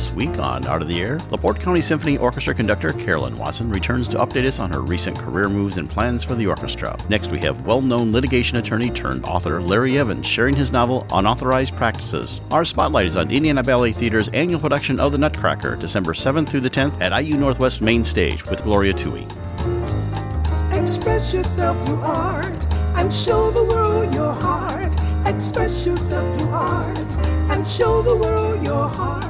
This week on Art on the Air, LaPorte County Symphony Orchestra conductor Carolyn Watson returns to update us on her recent career moves and plans for the orchestra. Next, we have well known litigation attorney turned author Larry Evans sharing his novel Unauthorized Practices. Our spotlight is on Indiana Ballet Theater's annual production of The Nutcracker, December 7th through the 10th at IU Northwest Main Stage with Gloria Tuy. Express yourself through art and show the world your heart. Express yourself through art and show the world your heart.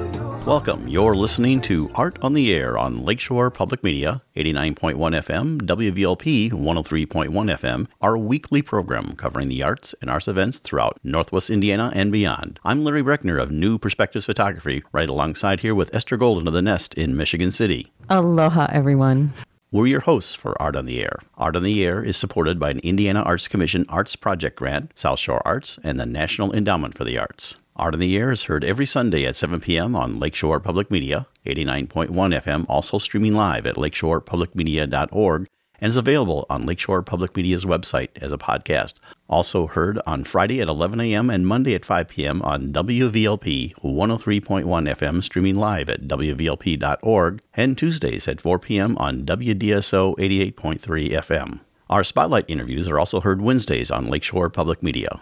Welcome. You're listening to Art on the Air on Lakeshore Public Media, 89.1 FM, WVLP 103.1 FM, our weekly program covering the arts and arts events throughout Northwest Indiana and beyond. I'm Larry Brechner of New Perspectives Photography, right alongside here with Esther Golden of The Nest in Michigan City. Aloha, everyone. We're your hosts for Art on the Air. Art on the Air is supported by an Indiana Arts Commission Arts Project Grant, South Shore Arts, and the National Endowment for the Arts. Art on the Air is heard every Sunday at 7 p.m. on Lakeshore Public Media, 89.1 FM, also streaming live at lakeshorepublicmedia.org, and is available on Lakeshore Public Media's website as a podcast. Also heard on Friday at 11 a.m. and Monday at 5 p.m. on WVLP 103.1 FM, streaming live at WVLP.org, and Tuesdays at 4 p.m. on WDSO 88.3 FM. Our spotlight interviews are also heard Wednesdays on Lakeshore Public Media.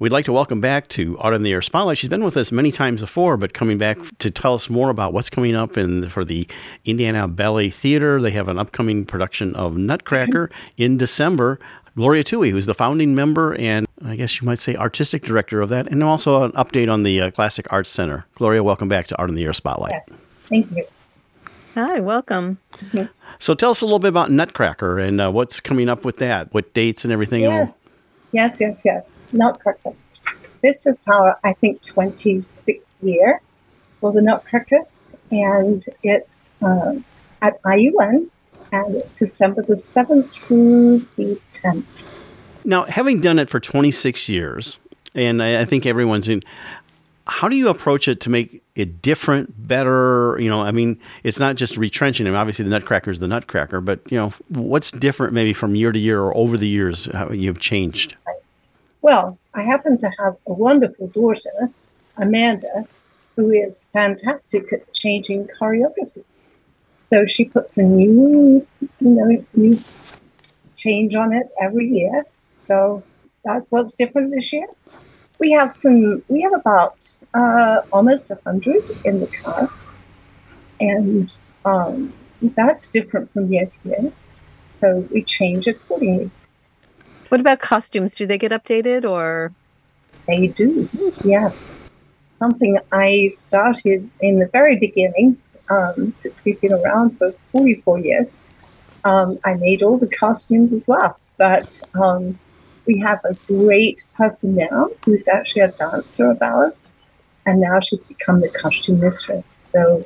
We'd like to welcome back to Art on the Air Spotlight. She's been with us many times before, but coming back to tell us more about what's coming up in for the Indiana Ballet Theater. They have an upcoming production of Nutcracker in December. Gloria Tuy, who's the founding member and I guess you might say artistic director of that, and also an update on the uh, Classic Arts Center. Gloria, welcome back to Art on the Air Spotlight. Yes, thank you. Hi, welcome. So tell us a little bit about Nutcracker and uh, what's coming up with that, what dates and everything. Yes, yes, yes, yes. Nutcracker. This is our, I think, 26th year for the Nutcracker, and it's um, at IUN, and it's December the 7th through the 10th. Now, having done it for 26 years, and I, I think everyone's in, how do you approach it to make it different, better? You know, I mean, it's not just retrenching. Mean, obviously, the Nutcracker is the Nutcracker, but you know, what's different maybe from year to year or over the years you've changed? Well, I happen to have a wonderful daughter, Amanda, who is fantastic at changing choreography. So she puts a new, you know, new change on it every year. So that's what's different this year. We have some. We have about uh, almost a hundred in the cast, and um, that's different from year to year. So we change accordingly. What about costumes? Do they get updated or? They do, yes. Something I started in the very beginning, um, since we've been around for 44 years. Um, I made all the costumes as well, but um, we have a great person now who's actually a dancer of ours, and now she's become the costume mistress. So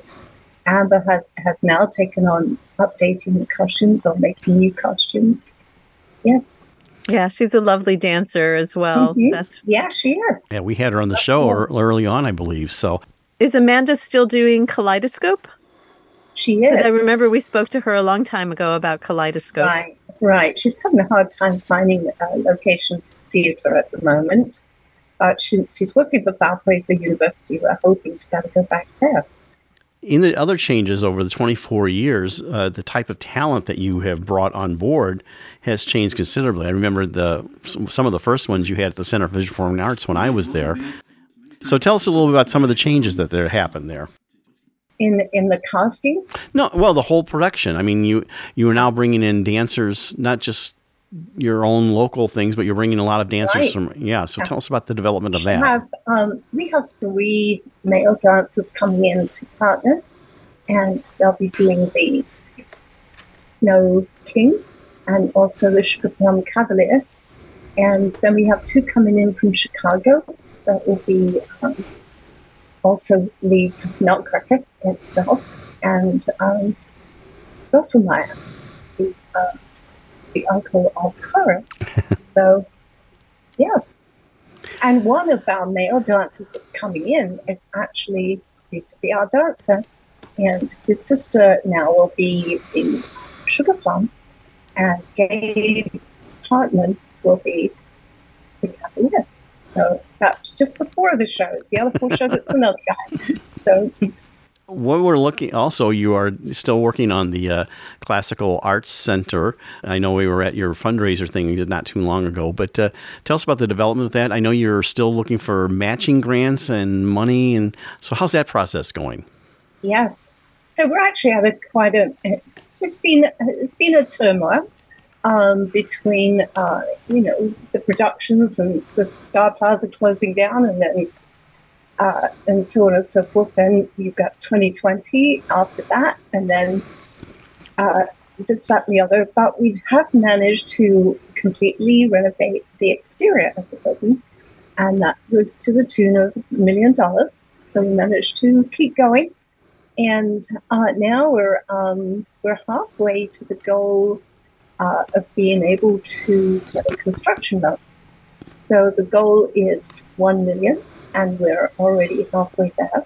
Amber has, has now taken on updating the costumes or making new costumes. Yes. Yeah, she's a lovely dancer as well. Mhm. That's Yeah, she is. Yeah, we had her on the show ear- early on, I believe. So Is Amanda still doing Kaleidoscope? She is. Because I remember we spoke to her a long time ago about Kaleidoscope. Right, right. She's having a hard time finding uh, locations for theatre at the moment. But since she's working for Valparaiso University, we're hoping to be able to go back there. in the other changes over the 24 years, uh, the type of talent that you have brought on board has changed considerably. I remember the some some of the first ones you had at the Center for Visual Performing Arts when I was there. So tell us a little bit about some of the changes that there happened there. In in the casting, No, well, the whole production. I mean, you you are now bringing in dancers, not just your own local things, but you're bringing a lot of dancers Right. from yeah. So Yeah. tell us about the development of We that. have um, we have three male dancers coming in to partner, and they'll be doing the Snow King and also the Sugar Plum Cavalier. And then we have two coming in from Chicago that will be um, also leads Nutcracker itself and um, the, uh, the uncle of Clara. so, yeah. And one of our male dancers that's coming in is actually used to be our dancer, and his sister now will be the Sugar Plum, and Gabe Hartman will be the Cavalier. So that's just for four of the shows. The other four shows, it's another guy. So What we're looking also, you are still working on the uh, Classical Arts Center. I know we were at your fundraiser thing not too long ago, but uh, tell us about the development of that. I know you're still looking for matching grants and money, and so how's that process going? Yes. So we're actually at a quite a. It's been it's been a turmoil um, between uh, you know the productions and the Star Plaza closing down, and then uh, and so on and so forth. Then you've got 2020 after that, and then uh, this that and the other. But we have managed to completely renovate the exterior of the building, and that was to the tune of a million dollars. So we managed to keep going and uh, now we're um, we're halfway to the goal uh, of being able to get a construction loan. So the goal is one million, and we're already halfway there.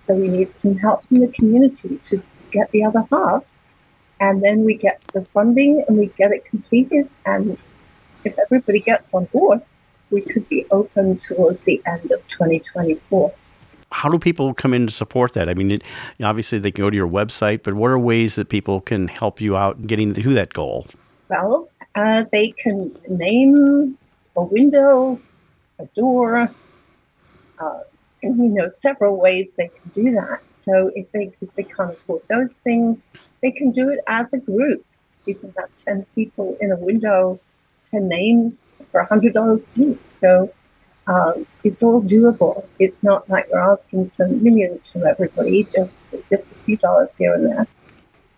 So we need some help from the community to get the other half, and then we get the funding and we get it completed. And if everybody gets on board, we could be open towards the end of 2024. How do people come in to support that? I mean, it, obviously they can go to your website, but what are ways that people can help you out getting to that goal? Well, uh, they can name a window, a door, uh, you know several ways they can do that. So if they if they can't afford those things, they can do it as a group. You can have ten people in a window, ten names for hundred dollars each. So um, it's all doable. It's not like we're asking for millions from everybody, just just a few dollars here and there.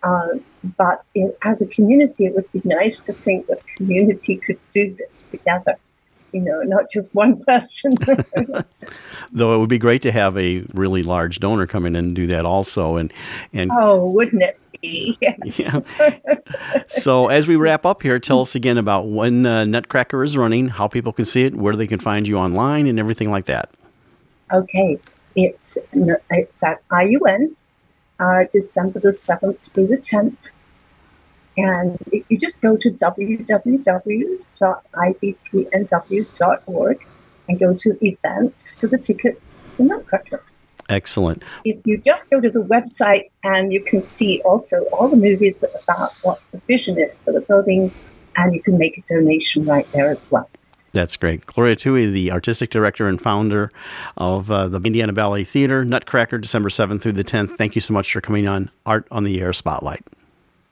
Um, but as a community, it would be nice to think that community could do this together. You know, not just one person. Though it would be great to have a really large donor come in and do that also. And and oh, wouldn't it be? Yes. Yeah. so as we wrap up here, tell us again about when uh, Nutcracker is running, how people can see it, where they can find you online, and everything like that. Okay, it's it's at IUN, uh, December the seventh through the tenth, and you you just go to www.ibtnw.org and go to events for the tickets for Nutcracker. Excellent. If you just go to the website and you can see also all the movies about what the vision is for the building, and you can make a donation right there as well. That's great. Gloria Tuy, the artistic director and founder of uh, the Indiana Ballet Theater, Nutcracker, December 7th through the 10th. Thank you so much for coming on Art on the Air Spotlight.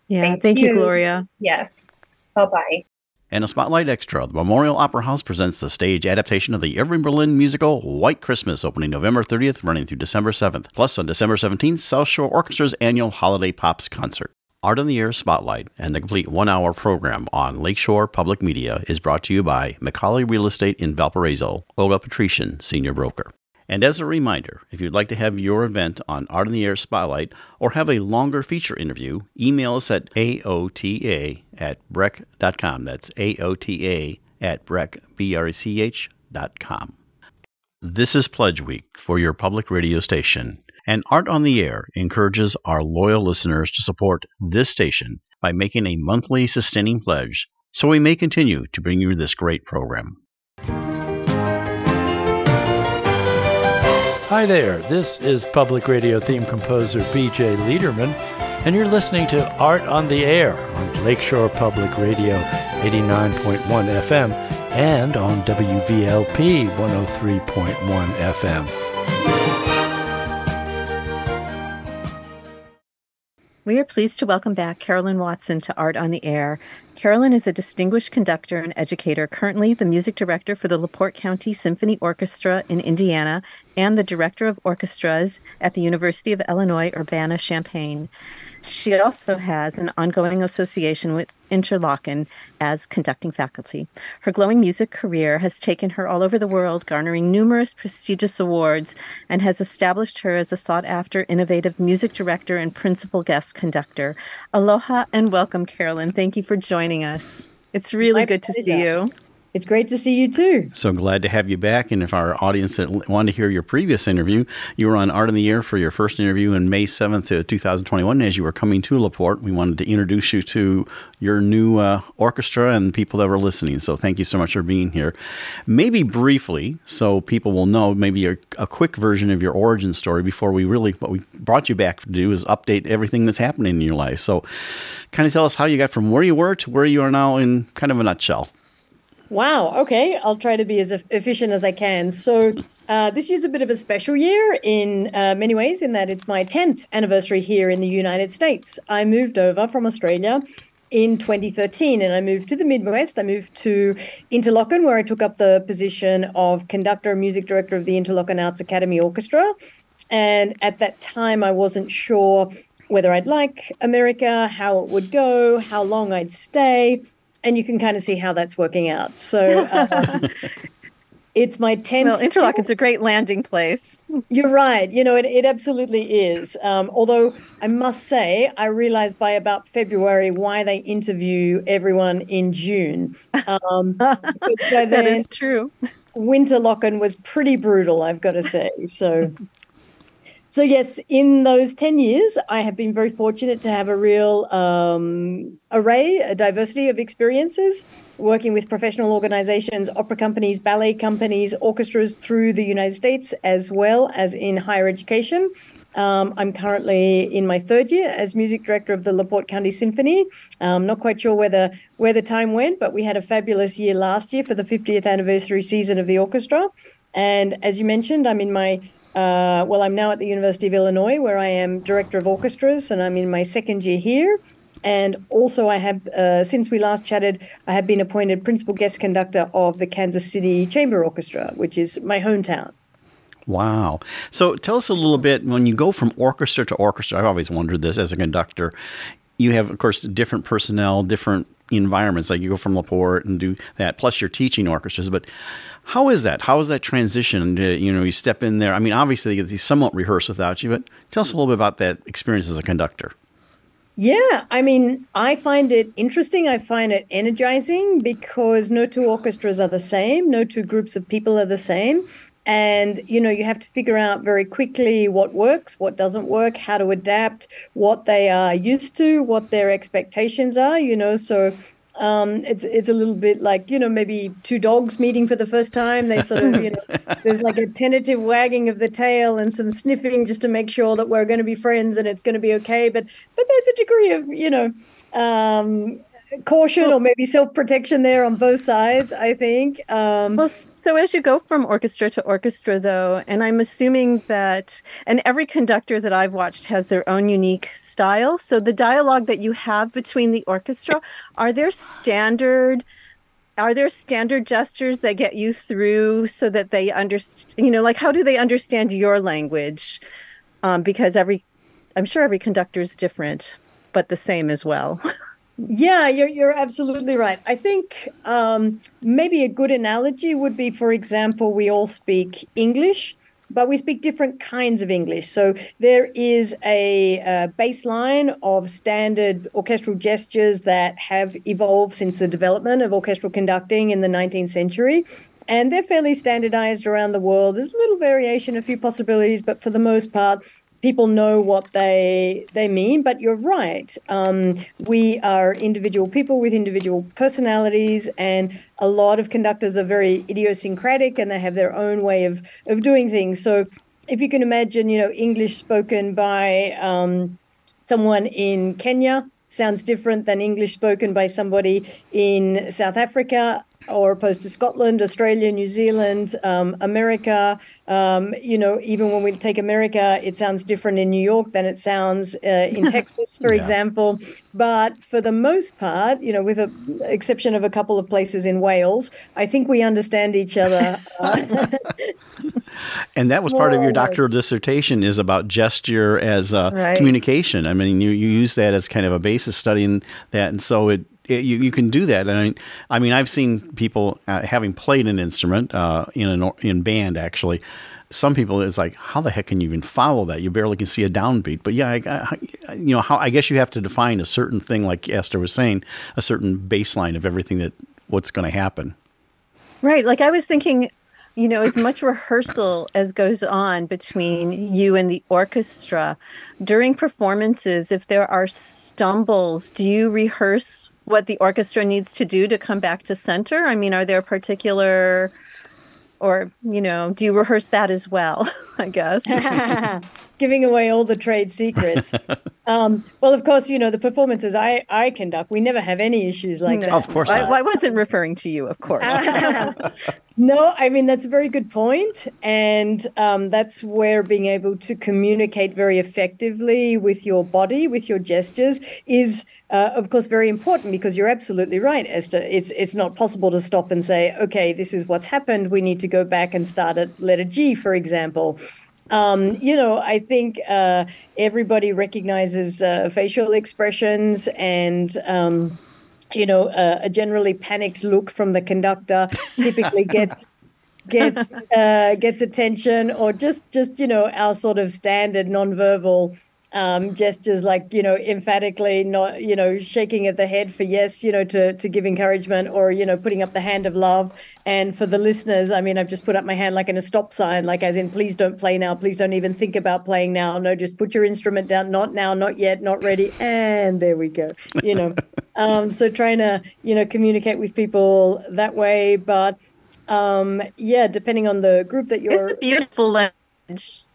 Yeah. Thank Thank, you. you. Gloria. Yes. Bye bye. And a Spotlight Extra, the Memorial Opera House presents the stage adaptation of the Irving Berlin musical White Christmas, opening November 30th, running through December 7th. Plus, on December 17th, South Shore Orchestra's annual Holiday Pops concert. Art on the Air Spotlight and the complete one hour program on Lakeshore Public Media is brought to you by McColly Real Estate in Valparaiso, Olga Patrician, Senior Broker. And as a reminder, if you'd like to have your event on Art on the Air Spotlight or have a longer feature interview, email us at aota at brech.com. That's aota at brech, B-R-E-C-H dot com. This is Pledge Week for your public radio station. And Art on the Air encourages our loyal listeners to support this station by making a monthly sustaining pledge so we may continue to bring you this great program. Hi there, this is public radio theme composer BJ Leiderman, and you're listening to Art on the Air on Lakeshore Public Radio 89.1 FM and on WVLP 103.1 FM. We are pleased to welcome back Carolyn Watson to Art on the Air. Carolyn is a distinguished conductor and educator, currently the music director for the LaPorte County Symphony Orchestra in Indiana and the director of orchestras at the University of Illinois Urbana Champaign. She also has an ongoing association with Interlochen as conducting faculty. Her glowing music career has taken her all over the world, garnering numerous prestigious awards, and has established her as a sought after, innovative music director and principal guest conductor. Aloha and welcome, Carolyn. Thank you for joining us. It's really My good to see you. It's great to see you too. So glad to have you back. And if our audience that wanted to hear your previous interview, you were on Art on the Air for your first interview in May 7th, 2021. As you were coming to LaPorte, we wanted to introduce you to your new uh, orchestra and people that were listening. So thank you so much for being here. Maybe briefly, so people will know, maybe a, a quick version of your origin story before we really, what we brought you back to do is update everything that's happening in your life. So kind of tell us how you got from where you were to where you are now in kind of a nutshell. Wow. Okay. I'll try to be as efficient as I can. So, uh, this year's a bit of a special year in uh, many ways, in that it's my 10th anniversary here in the United States. I moved over from Australia in 2013 and I moved to the Midwest. I moved to Interlochen, where I took up the position of conductor and music director of the Interlochen Arts Academy Orchestra. And at that time, I wasn't sure whether I'd like America, how it would go, how long I'd stay. And you can kind of see how that's working out. So uh, it's my 10th. Well, Interlochen's a great landing place. You're right. You know, it, it absolutely is. Um, although I must say, I realized by about February why they interview everyone in June. Um, That is true. Winterlochen was pretty brutal, I've got to say. So, so yes, in those ten years, I have been very fortunate to have a real um, array, a diversity of experiences, working with professional organizations, opera companies, ballet companies, orchestras through the United States, as well as in higher education. Um, I'm currently in my third year as music director of the LaPorte County Symphony. Um, not quite sure where the where the time went, but we had a fabulous year last year for the 50th anniversary season of the orchestra. And as you mentioned, I'm in my uh, well, I'm now at the University of Illinois, where I am director of orchestras, and I'm in my second year here. And also, I have, uh, since we last chatted, I have been appointed principal guest conductor of the Kansas City Chamber Orchestra, which is my hometown. Wow. So tell us a little bit when you go from orchestra to orchestra. I've always wondered this as a conductor. You have, of course, different personnel, different environments. Like you go from Laporte and do that, plus you're teaching orchestras. But how is that? How is that transition? You know, you step in there. I mean, obviously, they somewhat rehearse without you, but tell us a little bit about that experience as a conductor. Yeah, I mean, I find it interesting. I find it energizing because no two orchestras are the same, no two groups of people are the same. And, you know, you have to figure out very quickly what works, what doesn't work, how to adapt, what they are used to, what their expectations are, you know. So um, it's it's a little bit like you know maybe two dogs meeting for the first time. They sort of you know there's like a tentative wagging of the tail and some sniffing just to make sure that we're going to be friends and it's going to be okay. But but there's a degree of you know um, caution or maybe self protection there on both sides. I think. Um, Well, so as you go from orchestra to orchestra, though, and I'm assuming that, and every conductor that I've watched has their own unique style. So the dialogue that you have between the orchestra, are there standard? Are there standard gestures that get you through so that they understand? You know, like how do they understand your language? Um, because every, I'm sure every conductor is different, but the same as well. Yeah, you're you're absolutely right. I think um, maybe a good analogy would be, for example, we all speak English, but we speak different kinds of English. So there is a, uh baseline of standard orchestral gestures that have evolved since the development of orchestral conducting in the 19th century. And they're fairly standardized around the world. There's a little variation, a few possibilities, but for the most part, people know what they they mean but you're right. Um, we are individual people with individual personalities and a lot of conductors are very idiosyncratic and they have their own way of of doing things. So if you can imagine you know english spoken by um, someone in kenya sounds different than english spoken by somebody in south africa or opposed to Scotland, Australia, New Zealand, um, America. Um, you know, even when we take America, it sounds different in New York than it sounds uh, in Texas, for Yeah. example. But for the most part, you know, with the exception of a couple of places in Wales, I think we understand each other. Uh, And that was part of your doctoral dissertation is about gesture as uh, Right. communication. I mean, you, you use that as kind of a basis studying that, and so it, it you, you can do that. I mean, I mean, I've seen people uh, having played an instrument uh, in an in band actually. Some people it's like, how the heck can you even follow that? You barely can see a downbeat. But yeah, I, I, you know, how I guess you have to define a certain thing, like Esther was saying, a certain baseline of everything that what's going to happen. Right. Like I was thinking, you know, as much rehearsal as goes on between you and the orchestra during performances, if there are stumbles, do you rehearse what the orchestra needs to do to come back to center? I mean, are there particular or, you know, do you rehearse that as well? I guess. giving away all the trade secrets. um, well, of course, you know the performances I I conduct. We never have any issues like that. Of course I. I wasn't referring to you, of course. no, I mean that's a very good point, and um, that's where being able to communicate very effectively with your body, with your gestures, is uh, of course very important because you're absolutely right, Esther. It's it's not possible to stop and say, okay, this is what's happened. We need to go back and start at letter G, for example. Um, you know, I think uh, everybody recognizes uh, facial expressions and. Um, you know, uh, a generally panicked look from the conductor typically gets gets uh, gets attention, or just just you know our sort of standard nonverbal um, gestures, like you know emphatically not you know shaking of the head for yes, you know to to give encouragement, or you know putting up the hand of love. And for the listeners, I mean, I've just put up my hand like in a stop sign, like as in please don't play now, please don't even think about playing now. No, just put your instrument down. Not now, not yet, not ready, and there we go. You know. Um, so trying to, you know, communicate with people that way. But um, yeah, depending on the group that you're. a beautiful language.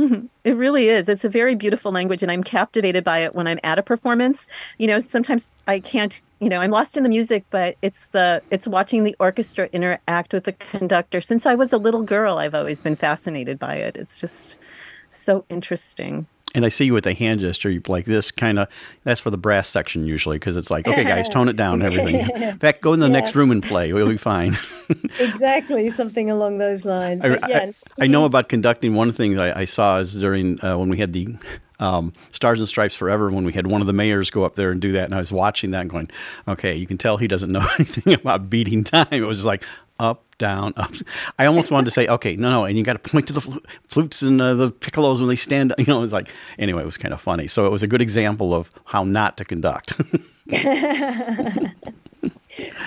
Mhm. It really is. It's a very beautiful language, and I'm captivated by it when I'm at a performance. You know, sometimes I can't. You know, I'm lost in the music, but it's the it's watching the orchestra interact with the conductor. Since I was a little girl, I've always been fascinated by it. It's just so interesting. And I see you with a hand gesture, you like this kind of. That's for the brass section usually, because it's like, okay, guys, tone it down, everything. In fact, go in the next room and play. We'll be fine. exactly something along those lines. I, yeah, I, I know about conducting. One thing I, I saw is during uh, when we had the um, Stars and Stripes Forever, when we had one of the mayors go up there and do that, and I was watching that and going, okay, you can tell he doesn't know anything about beating time. It was just like up, down, up. I almost wanted to say, okay, no, no, and you got to point to the flu- flutes and uh, the piccolos when they stand. You know, it's like anyway, it was kind of funny. So it was a good example of how not to conduct.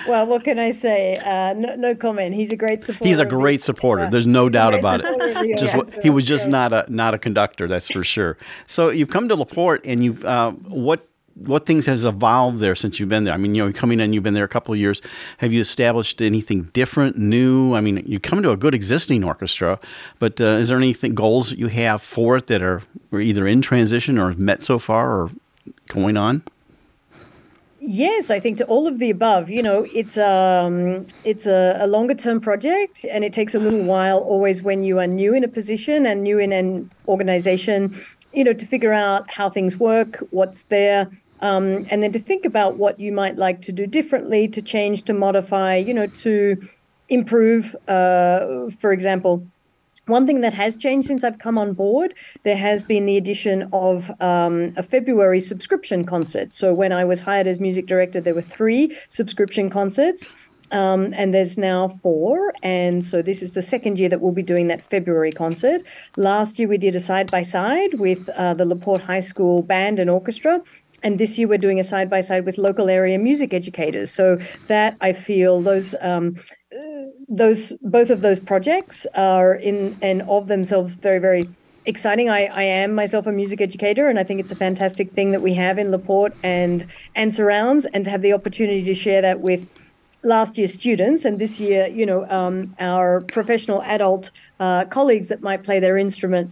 well, what can I say? Uh, no, no comment. He's a great supporter. He's a great supporter. There's no He's doubt about supporter of the it. Just he was just not a not a conductor. That's for sure. So you've come to Laporte, and you've uh, what what things has evolved there since you've been there? I mean, you know, coming in, you've been there a couple of years. Have you established anything different, new? I mean, you come to a good existing orchestra, but uh, is there anything goals that you have for it that are, are either in transition or met so far or going on? Yes, I think to all of the above. You know, it's um, it's a, a longer term project, and it takes a little while. Always when you are new in a position and new in an organization, you know, to figure out how things work, what's there, um, and then to think about what you might like to do differently, to change, to modify. You know, to improve. Uh, for example, one thing that has changed since I've come on board, there has been the addition of um, a February subscription concert. So when I was hired as music director, there were three subscription concerts. Um, and there's now four. And so this is the second year that we'll be doing that February concert. Last year we did a side by side with uh, the Laporte High School Band and Orchestra. And this year we're doing a side by side with local area music educators. So that I feel those um, those both of those projects are in and of themselves very very exciting. I, I am myself a music educator, and I think it's a fantastic thing that we have in Laporte and and surrounds, and to have the opportunity to share that with last year students and this year, you know, um, our professional adult uh, colleagues that might play their instrument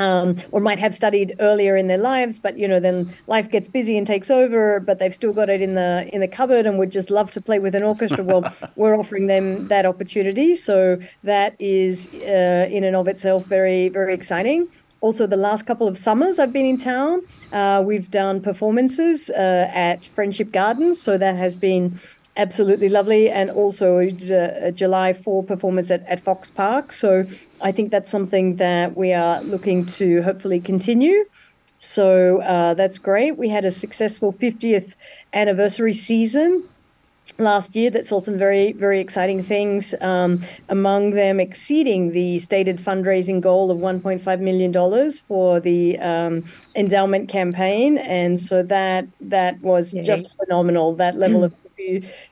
um, or might have studied earlier in their lives, but you know, then life gets busy and takes over. But they've still got it in the in the cupboard and would just love to play with an orchestra. Well, we're offering them that opportunity, so that is uh, in and of itself very very exciting. Also, the last couple of summers I've been in town, uh, we've done performances uh, at Friendship Gardens, so that has been absolutely lovely. And also a, July 4 performance at, at Fox Park. So I think that's something that we are looking to hopefully continue. So uh, that's great. We had a successful 50th anniversary season last year that saw some very, very exciting things, um, among them exceeding the stated fundraising goal of $1.5 million for the um, endowment campaign. And so that that was Yay. just phenomenal, that level of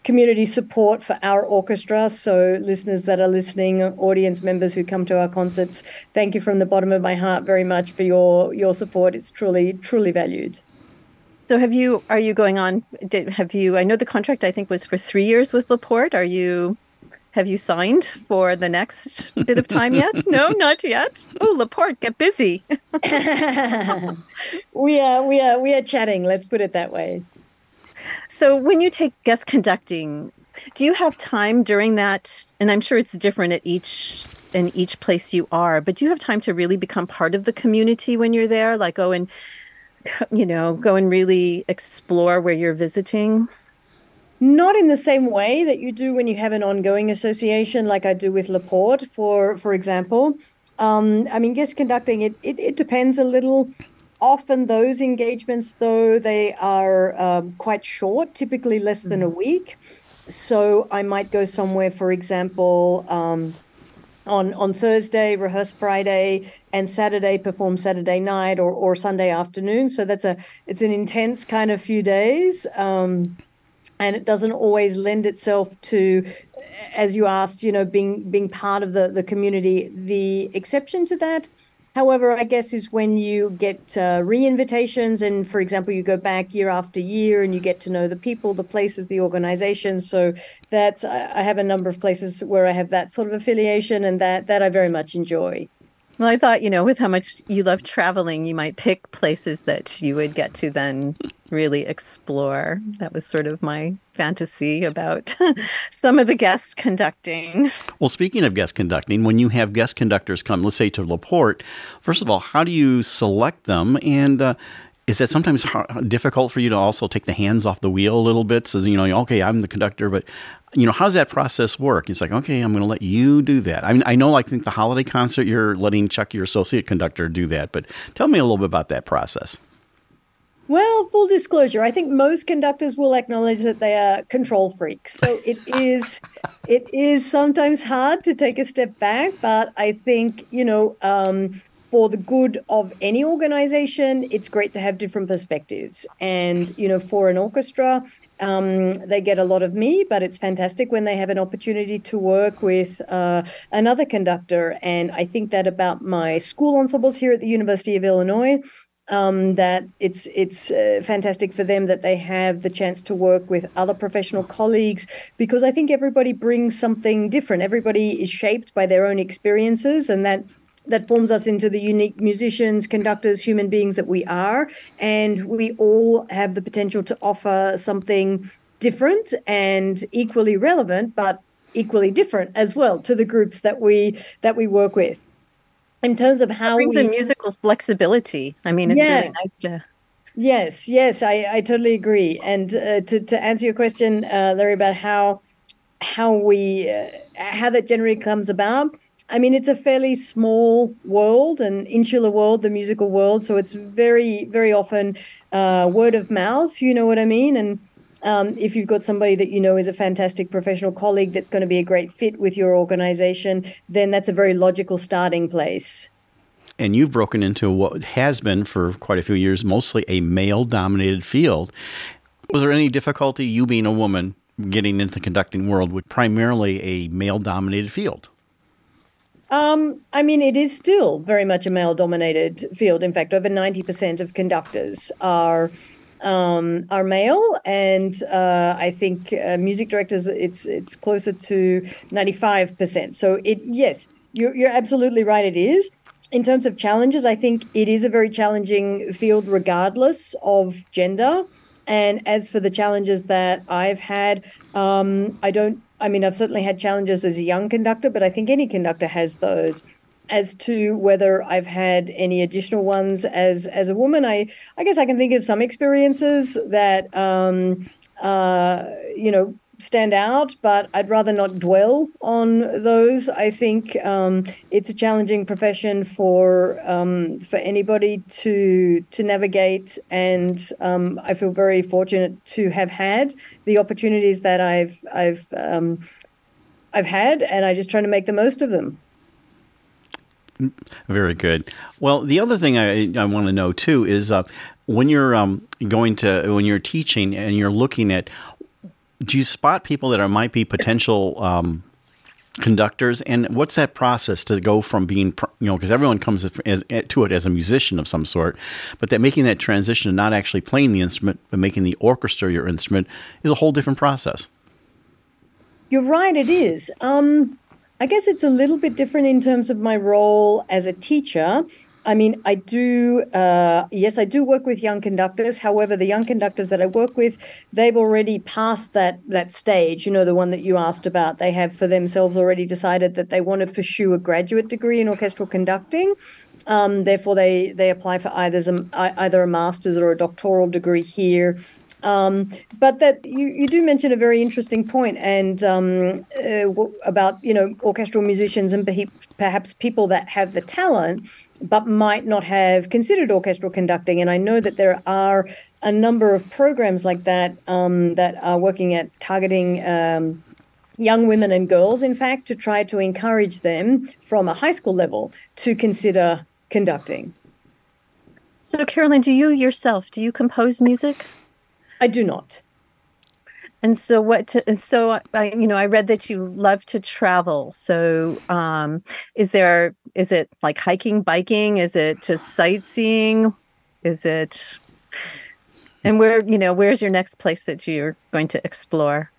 community support for our orchestra. So, listeners that are listening, audience members who come to our concerts, thank you from the bottom of my heart very much for your your support. It's truly truly valued. So, have you are you going on? Did, have you? I know the contract I think was for three years with Laporte. Are you? Have you signed for the next bit of time yet? no, not yet. Oh, Laporte, get busy. we are we are we are chatting. Let's put it that way. So when you take guest conducting, do you have time during that? And I'm sure it's different at each in each place you are, but do you have time to really become part of the community when you're there? Like go and you know, go and really explore where you're visiting? Not in the same way that you do when you have an ongoing association, like I do with Laporte, for for example. Um, I mean, guest conducting it, it it depends a little Often those engagements, though, they are um, quite short, typically less than a mm-hmm. week. So I might go somewhere, for example, um, on on Thursday, rehearse Friday, and Saturday perform Saturday night or, or Sunday afternoon. So that's a it's an intense kind of few days. Um, and it doesn't always lend itself to as you asked you know being being part of the the community the exception to that However, I guess is when you get uh, re-invitations, and for example, you go back year after year, and you get to know the people, the places, the organizations. So that I have a number of places where I have that sort of affiliation, and that that I very much enjoy. Well, I thought, you know, with how much you love traveling, you might pick places that you would get to then really explore. That was sort of my fantasy about some of the guest conducting. Well, speaking of guest conducting, when you have guest conductors come, let's say to Laporte, first of all, how do you select them? And uh, is that sometimes hard, difficult for you to also take the hands off the wheel a little bit? So, you know, okay, I'm the conductor, but you know, how does that process work? It's like, okay, I'm going to let you do that. I mean, I know, I think the holiday concert, you're letting Chuck, your associate conductor, do that. But tell me a little bit about that process. Well, full disclosure, I think most conductors will acknowledge that they are control freaks. So it is, it is sometimes hard to take a step back. But I think you know, um, for the good of any organization, it's great to have different perspectives. And you know, for an orchestra, um, they get a lot of me, but it's fantastic when they have an opportunity to work with uh, another conductor. And I think that about my school ensembles here at the University of Illinois. Um, that it's it's uh, fantastic for them that they have the chance to work with other professional colleagues because I think everybody brings something different. Everybody is shaped by their own experiences, and that that forms us into the unique musicians, conductors, human beings that we are. And we all have the potential to offer something different and equally relevant, but equally different as well to the groups that we that we work with. In terms of how it brings we, a musical flexibility. I mean, it's yeah. really nice to Yes, yes, I, I totally agree. And uh, to, to answer your question, uh, Larry, about how how we uh, how that generally comes about, I mean, it's a fairly small world, an insular world, the musical world. So it's very, very often uh, word of mouth. You know what I mean? And um, if you've got somebody that you know is a fantastic professional colleague that's going to be a great fit with your organization, then that's a very logical starting place. And you've broken into what has been for quite a few years mostly a male dominated field. Was there any difficulty, you being a woman, getting into the conducting world with primarily a male dominated field? Um, I mean, it is still very much a male dominated field. In fact, over 90% of conductors are. Um, are male, and uh, I think uh, music directors it's it's closer to ninety five percent. So it yes, you're you're absolutely right. It is. in terms of challenges, I think it is a very challenging field, regardless of gender. And as for the challenges that I've had, um, I don't. I mean, I've certainly had challenges as a young conductor, but I think any conductor has those as to whether I've had any additional ones as as a woman, I I guess I can think of some experiences that um, uh, you know stand out, but I'd rather not dwell on those. I think um, it's a challenging profession for um, for anybody to to navigate, and um, I feel very fortunate to have had the opportunities that I've I've um, I've had, and I just try to make the most of them. Very good. Well, the other thing I, I want to know too is uh, when you're um, going to when you're teaching and you're looking at, do you spot people that are might be potential um, conductors, and what's that process to go from being you know because everyone comes as, as, to it as a musician of some sort, but that making that transition to not actually playing the instrument but making the orchestra your instrument is a whole different process. You're right. It is. Um, I guess it's a little bit different in terms of my role as a teacher. I mean, I do, uh, yes, I do work with young conductors. However, the young conductors that I work with, they've already passed that that stage. You know, the one that you asked about. They have for themselves already decided that they want to pursue a graduate degree in orchestral conducting. Um, therefore, they they apply for either either a master's or a doctoral degree here um, but that you, you do mention a very interesting point and um, uh, about you know orchestral musicians and perhaps people that have the talent but might not have considered orchestral conducting. And I know that there are a number of programs like that um, that are working at targeting um, young women and girls, in fact, to try to encourage them from a high school level to consider conducting. So, Carolyn, do you yourself do you compose music? I do not. And so, what? To, so, I, you know, I read that you love to travel. So, um, is there? Is it like hiking, biking? Is it just sightseeing? Is it? And where? You know, where's your next place that you're going to explore?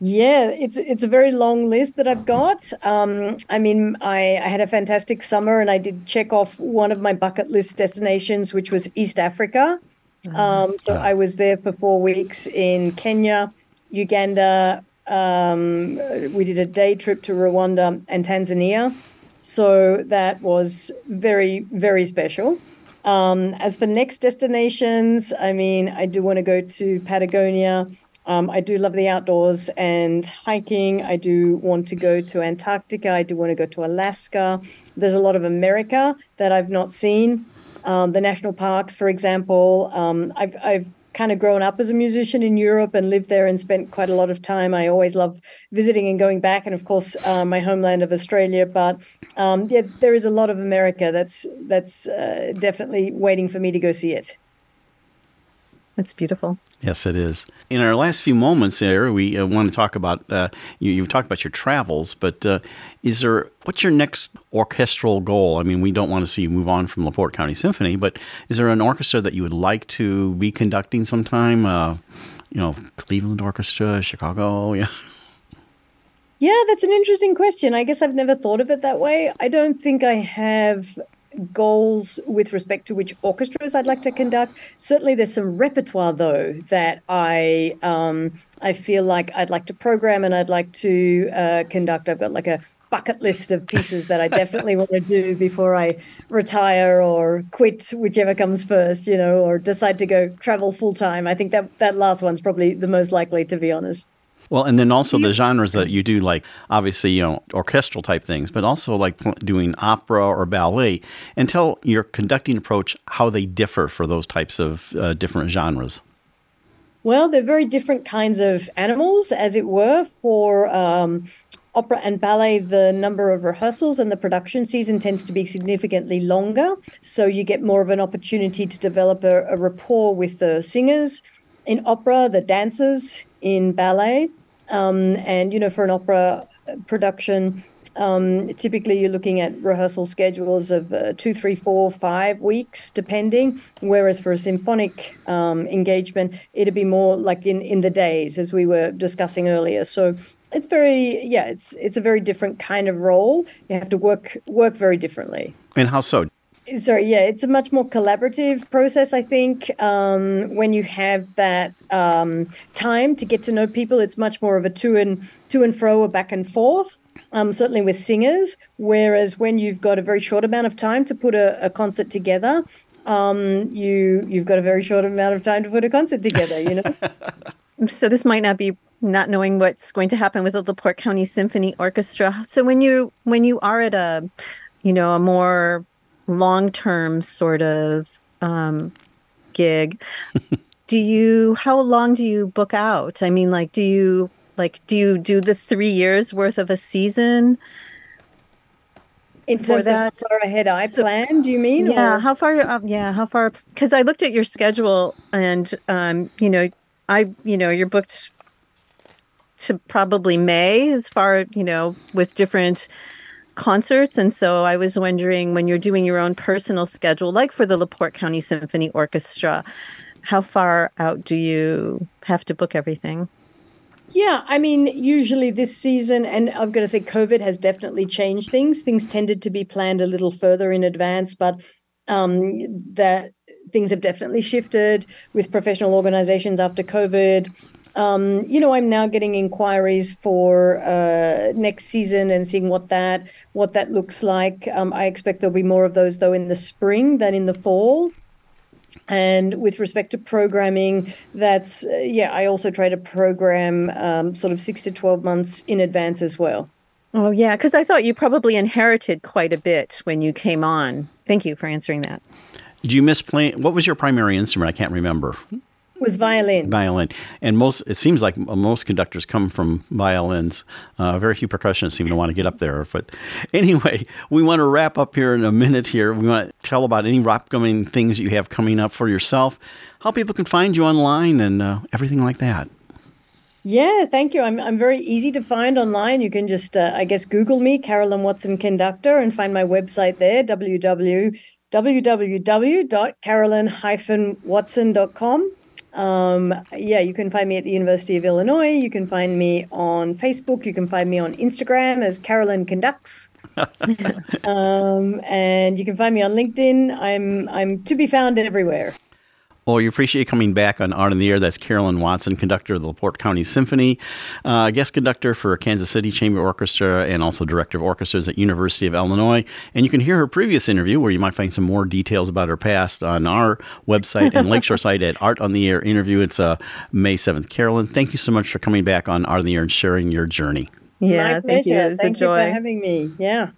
Yeah, it's it's a very long list that I've got. Um, I mean, I, I had a fantastic summer, and I did check off one of my bucket list destinations, which was East Africa. Mm-hmm. Um, so I was there for four weeks in Kenya, Uganda. Um, we did a day trip to Rwanda and Tanzania. So that was very, very special. Um, as for next destinations, I mean, I do want to go to Patagonia. Um, I do love the outdoors and hiking. I do want to go to Antarctica. I do want to go to Alaska. There's a lot of America that I've not seen um, the national parks, for example. Um, I've, I've kind of grown up as a musician in Europe and lived there and spent quite a lot of time. I always love visiting and going back, and of course, uh, my homeland of Australia. But um, yeah, there is a lot of America that's that's uh, definitely waiting for me to go see it. It's beautiful. Yes, it is. In our last few moments here, we uh, want to talk about uh, you. You've talked about your travels, but uh, is there what's your next orchestral goal? I mean, we don't want to see you move on from Laporte County Symphony, but is there an orchestra that you would like to be conducting sometime? Uh, you know, Cleveland Orchestra, Chicago, yeah. Yeah, that's an interesting question. I guess I've never thought of it that way. I don't think I have goals with respect to which orchestras I'd like to conduct. Certainly, there's some repertoire though that I um, I feel like I'd like to program and I'd like to uh, conduct. I've got like a bucket list of pieces that I definitely want to do before I retire or quit, whichever comes first, you know, or decide to go travel full time. I think that that last one's probably the most likely, to be honest. Well, and then also the genres that you do, like obviously, you know, orchestral type things, but also like doing opera or ballet, and tell your conducting approach how they differ for those types of uh, different genres. Well, they're very different kinds of animals, as it were. For um, opera and ballet, the number of rehearsals and the production season tends to be significantly longer. So you get more of an opportunity to develop a, a rapport with the singers. In opera, the dancers, in ballet, um, and, you know, for an opera production, um, typically you're looking at rehearsal schedules of uh, two, three, four, five weeks, depending. Whereas for a symphonic um, engagement, it'd be more like in, in the days, as we were discussing earlier. So it's very yeah it's it's a very different kind of role you have to work work very differently and how so sorry yeah it's a much more collaborative process i think. Um, when you have that um, time to get to know people it's much more of a to and to and fro a back and forth um, certainly with singers. Whereas when you've got a very short amount of time to put a, a concert together um, you you've got a very short amount of time to put a concert together you know? So this might not be not knowing what's going to happen with the LaPorte County Symphony Orchestra. So when you when you are at a you know a more long term sort of um, gig, do you how long do you book out? I mean, like, do you like do you do the three years worth of a season? In terms that? of far ahead I so, plan, do you mean? Yeah, or? how far? Um, yeah, how far? Because I looked at your schedule, and um, you know, I you know you're booked to probably May as far, you know, with different concerts. And so I was wondering when you're doing your own personal schedule, like for the LaPorte County Symphony Orchestra, how far out do you have to book everything? Yeah, I mean, usually this season, and I'm going to say COVID has definitely changed things. Things tended to be planned a little further in advance, but um, that things have definitely shifted with professional organizations after COVID um, you know, I'm now getting inquiries for uh, next season and seeing what that what that looks like. Um, I expect there'll be more of those though in the spring than in the fall. And with respect to programming, that's uh, yeah. I also try to program um, sort of six to twelve months in advance as well. Oh yeah, because I thought you probably inherited quite a bit when you came on. Thank you for answering that. Do you miss playing? What was your primary instrument? I can't remember was violin. Violin, and most it seems like most conductors come from violins. Uh, very few percussionists seem to want to get up there. But anyway, we want to wrap up here in a minute. Here, we want to tell about any upcoming things you have coming up for yourself, how people can find you online, and uh, everything like that. Yeah, thank you. I'm I'm very easy to find online. You can just, uh, I guess, Google me, Carolyn Watson Conductor, and find my website there, www www.carolyn-watson.com. Um, yeah, you can find me at the University of Illinois. You can find me on Facebook. You can find me on Instagram as Carolyn Conducts. um, and you can find me on LinkedIn. I'm I'm to be found everywhere. Well, we appreciate coming back on Art on the Air. That's Carolyn Watson, conductor of the LaPorte County Symphony, uh, guest conductor for Kansas City Chamber Orchestra, and also director of orchestras at University of Illinois. And you can hear her previous interview, where you might find some more details about her past, on our website and Lakeshore site at Art on the Air interview. It's uh, May 7th. Carolyn, thank you so much for coming back on Art on the Air and sharing your journey. Yeah, thank you. It's thank a joy. you for having me. Yeah.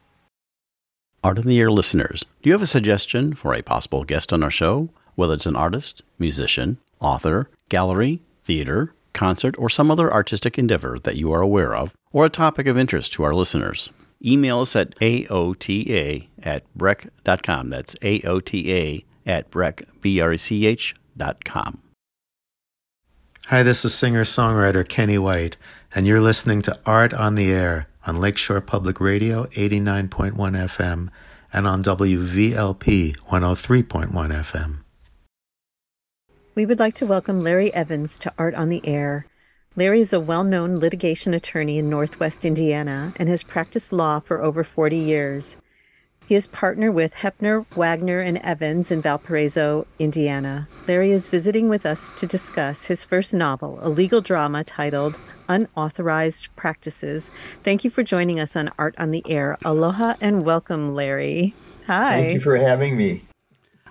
Art on the Air listeners, do you have a suggestion for a possible guest on our show? Whether it's an artist, musician, author, gallery, theater, concert, or some other artistic endeavor that you are aware of, or a topic of interest to our listeners. Email us at aota at brech.com. That's aota at brech, B-R-E-C-H dot com. Hi, this is singer-songwriter Kenny White, and you're listening to Art on the Air on Lakeshore Public Radio 89.1 FM and on WVLP 103.1 FM. We would like to welcome Larry Evans to Art on the Air. Larry is a well known litigation attorney in Northwest Indiana and has practiced law for over 40 years. He is partner with Hoeppner, Wagner, and Evans in Valparaiso, Indiana. Larry is visiting with us to discuss his first novel, a legal drama titled Unauthorized Practices. Thank you for joining us on Art on the Air. Aloha and welcome, Larry. Hi. Thank you for having me.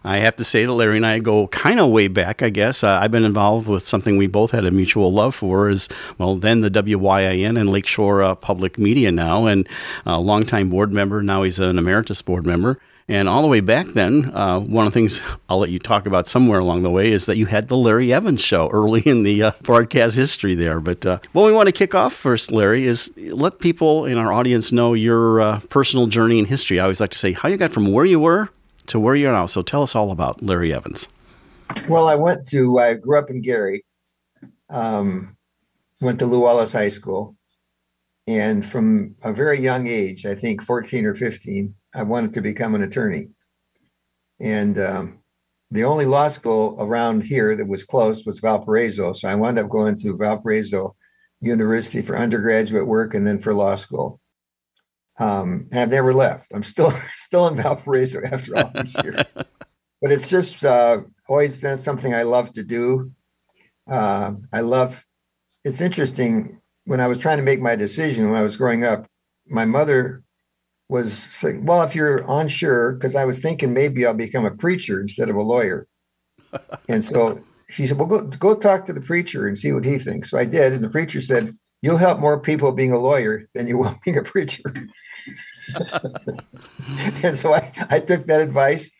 I have to say that Larry and I go kind of way back, I guess. Uh, I've been involved with something we both had a mutual love for is, well, then the WYIN and Lakeshore uh, Public Media now, and a longtime board member. Now he's an emeritus board member. And all the way back then, uh, one of the things I'll let you talk about somewhere along the way is that you had the Larry Evans show early in the uh, broadcast history there. But uh, what we want to kick off first, Larry, is let people in our audience know your uh, personal journey and history. I always like to say how you got from where you were to where you're now. So tell us all about Larry Evans. Well, I went to, I grew up in Gary, um, went to Lew Wallace High School. And from a very young age, I think 14 or 15, I wanted to become an attorney. And um, the only law school around here that was close was Valparaiso. So I wound up going to Valparaiso university for undergraduate work and then for law school. Um, and I've never left. I'm still still in Valparaiso after all these years. but it's just uh, always something I love to do. Uh, I love. It's interesting when I was trying to make my decision when I was growing up. My mother was saying, "Well, if you're unsure," because I was thinking maybe I'll become a preacher instead of a lawyer. and so she said, "Well, go go talk to the preacher and see what he thinks." So I did, and the preacher said, "You'll help more people being a lawyer than you will being a preacher." and so I, I took that advice.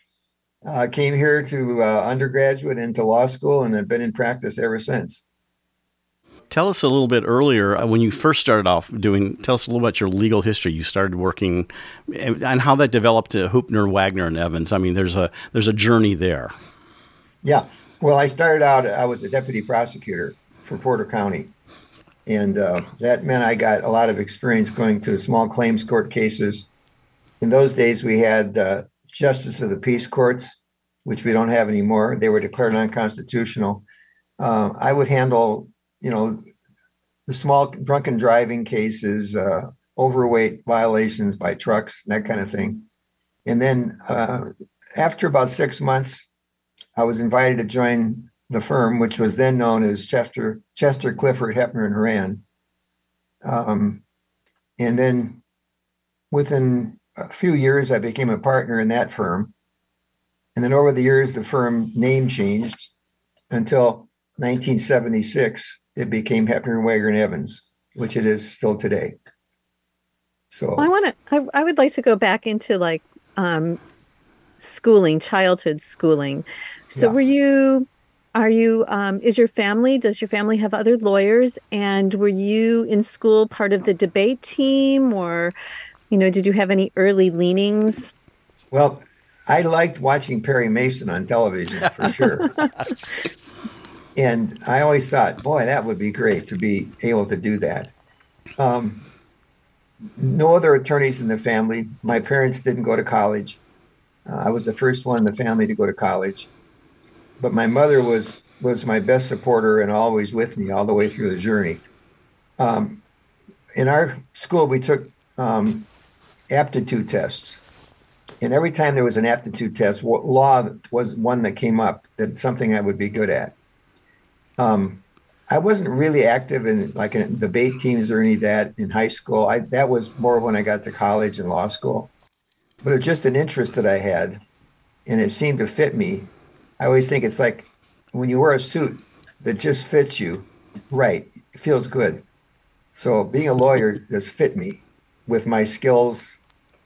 Uh, came here to uh, undergraduate into law school and I've been in practice ever since. Tell us a little bit earlier uh, when you first started off doing. Tell us a little about your legal history. You started working, and, and how that developed to Hoeppner, Wagner, and Evans. I mean, there's a there's a journey there. Yeah, well, I started out. I was a deputy prosecutor for Porter County, and uh, that meant I got a lot of experience going to small claims court cases. In those days, we had uh, justice of the peace courts, which we don't have anymore. They were declared unconstitutional. Uh, I would handle, you know, the small drunken driving cases, uh, overweight violations by trucks, that kind of thing. And then uh, after about six months, I was invited to join the firm, which was then known as Chester, Chester Clifford, Hoeppner, and Horan. Um, and then within a few years, I became a partner in that firm. And then over the years, the firm name changed until 1976. It became Hoeppner, and Wagner, and Evans, which it is still today. So Well, I want to. I, I would like to go back into like um, schooling, childhood schooling. So, Yeah. were you? Are you? Um, is your family? Does your family have other lawyers? And were you in school part of the debate team, or, you know, did you have any early leanings? Well, I liked watching Perry Mason on television for sure. and I always thought, boy, that would be great to be able to do that. Um, no other attorneys in the family. My parents didn't go to college. Uh, I was the first one in the family to go to college. But my mother was was my best supporter and always with me all the way through the journey. Um, in our school, we took um, aptitude tests. And every time there was an aptitude test, law was one that came up that something I would be good at. Um, I wasn't really active in like in debate teams or any of that in high school. I that was more when I got to college and law school. But it was just an interest that I had, and it seemed to fit me. I always think it's like when you wear a suit that just fits you right, it feels good. So being a lawyer just fit me with my skills.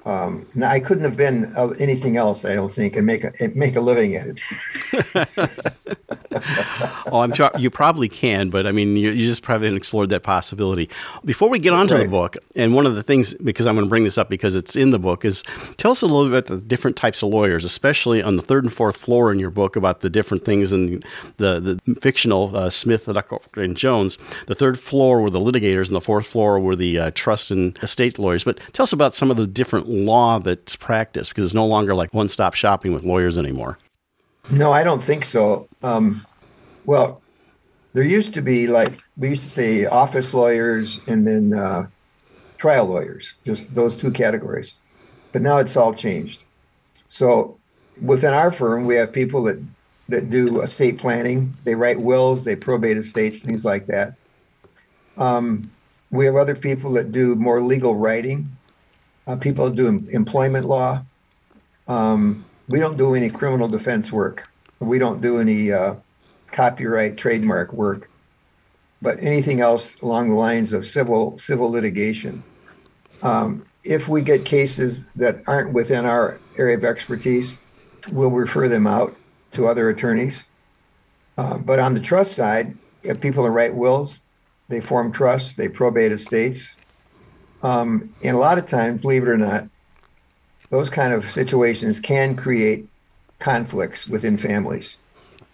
Um, I couldn't have been uh, anything else, I don't think, and make a make a living at it. oh, I'm sure you probably can, but I mean, you, you just probably haven't explored that possibility. Before we get on to the book, and one of the things, because I'm going to bring this up because it's in the book, is tell us a little bit about the different types of lawyers, especially on the third and fourth floor in your book about the different things and the, the fictional uh, Smith, and Jones. The third floor were the litigators, and the fourth floor were the uh, trust and estate lawyers. But tell us about some of the different law that's practiced, because it's no longer like one stop shopping with lawyers anymore. No, I don't think so. Um, well, there used to be like we used to say office lawyers and then uh, trial lawyers, just those two categories. But now it's all changed. So within our firm, we have people that that do estate planning. They write wills, they probate estates, things like that. Um, we have other people that do more legal writing. Uh, people do em- employment law. Um, we don't do any criminal defense work. We don't do any uh, copyright, trademark work. But anything else along the lines of civil civil litigation. Um, if we get cases that aren't within our area of expertise, we'll refer them out to other attorneys. Uh, but on the trust side, if people that write wills, they form trusts, they probate estates. Um, and a lot of times, believe it or not, those kind of situations can create conflicts within families.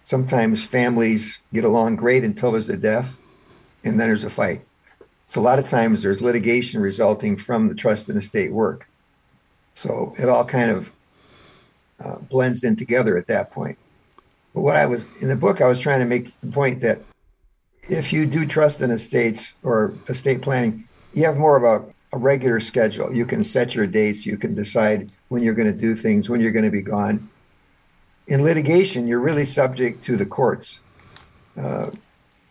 Sometimes families get along great until there's a death, and then there's a fight. So a lot of times there's litigation resulting from the trust and estate work. So it all kind of uh, blends in together at that point. But what I was in the book, I was trying to make the point that if you do trust in estates or estate planning, you have more of a, a regular schedule. You can set your dates. You can decide when you're going to do things, when you're going to be gone. In litigation, you're really subject to the courts. Uh,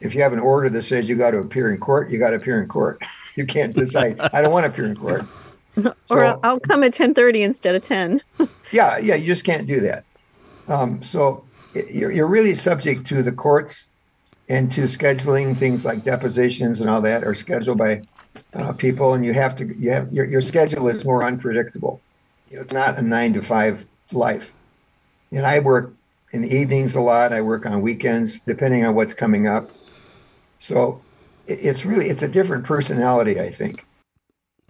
if you have an order that says you got to appear in court, you got to appear in court. You can't decide. I don't want to appear in court. or So- I'll, I'll come at 10:30 instead of 10. Yeah, yeah, you just can't do that. Um, so you're, you're really subject to the courts and to scheduling things like depositions and all that are scheduled by uh, people, and you have to you have your, your schedule is more unpredictable. You know, it's not a nine to five life. And I work in the evenings a lot. I work on weekends, depending on what's coming up. So it- it's really it's a different personality, I think,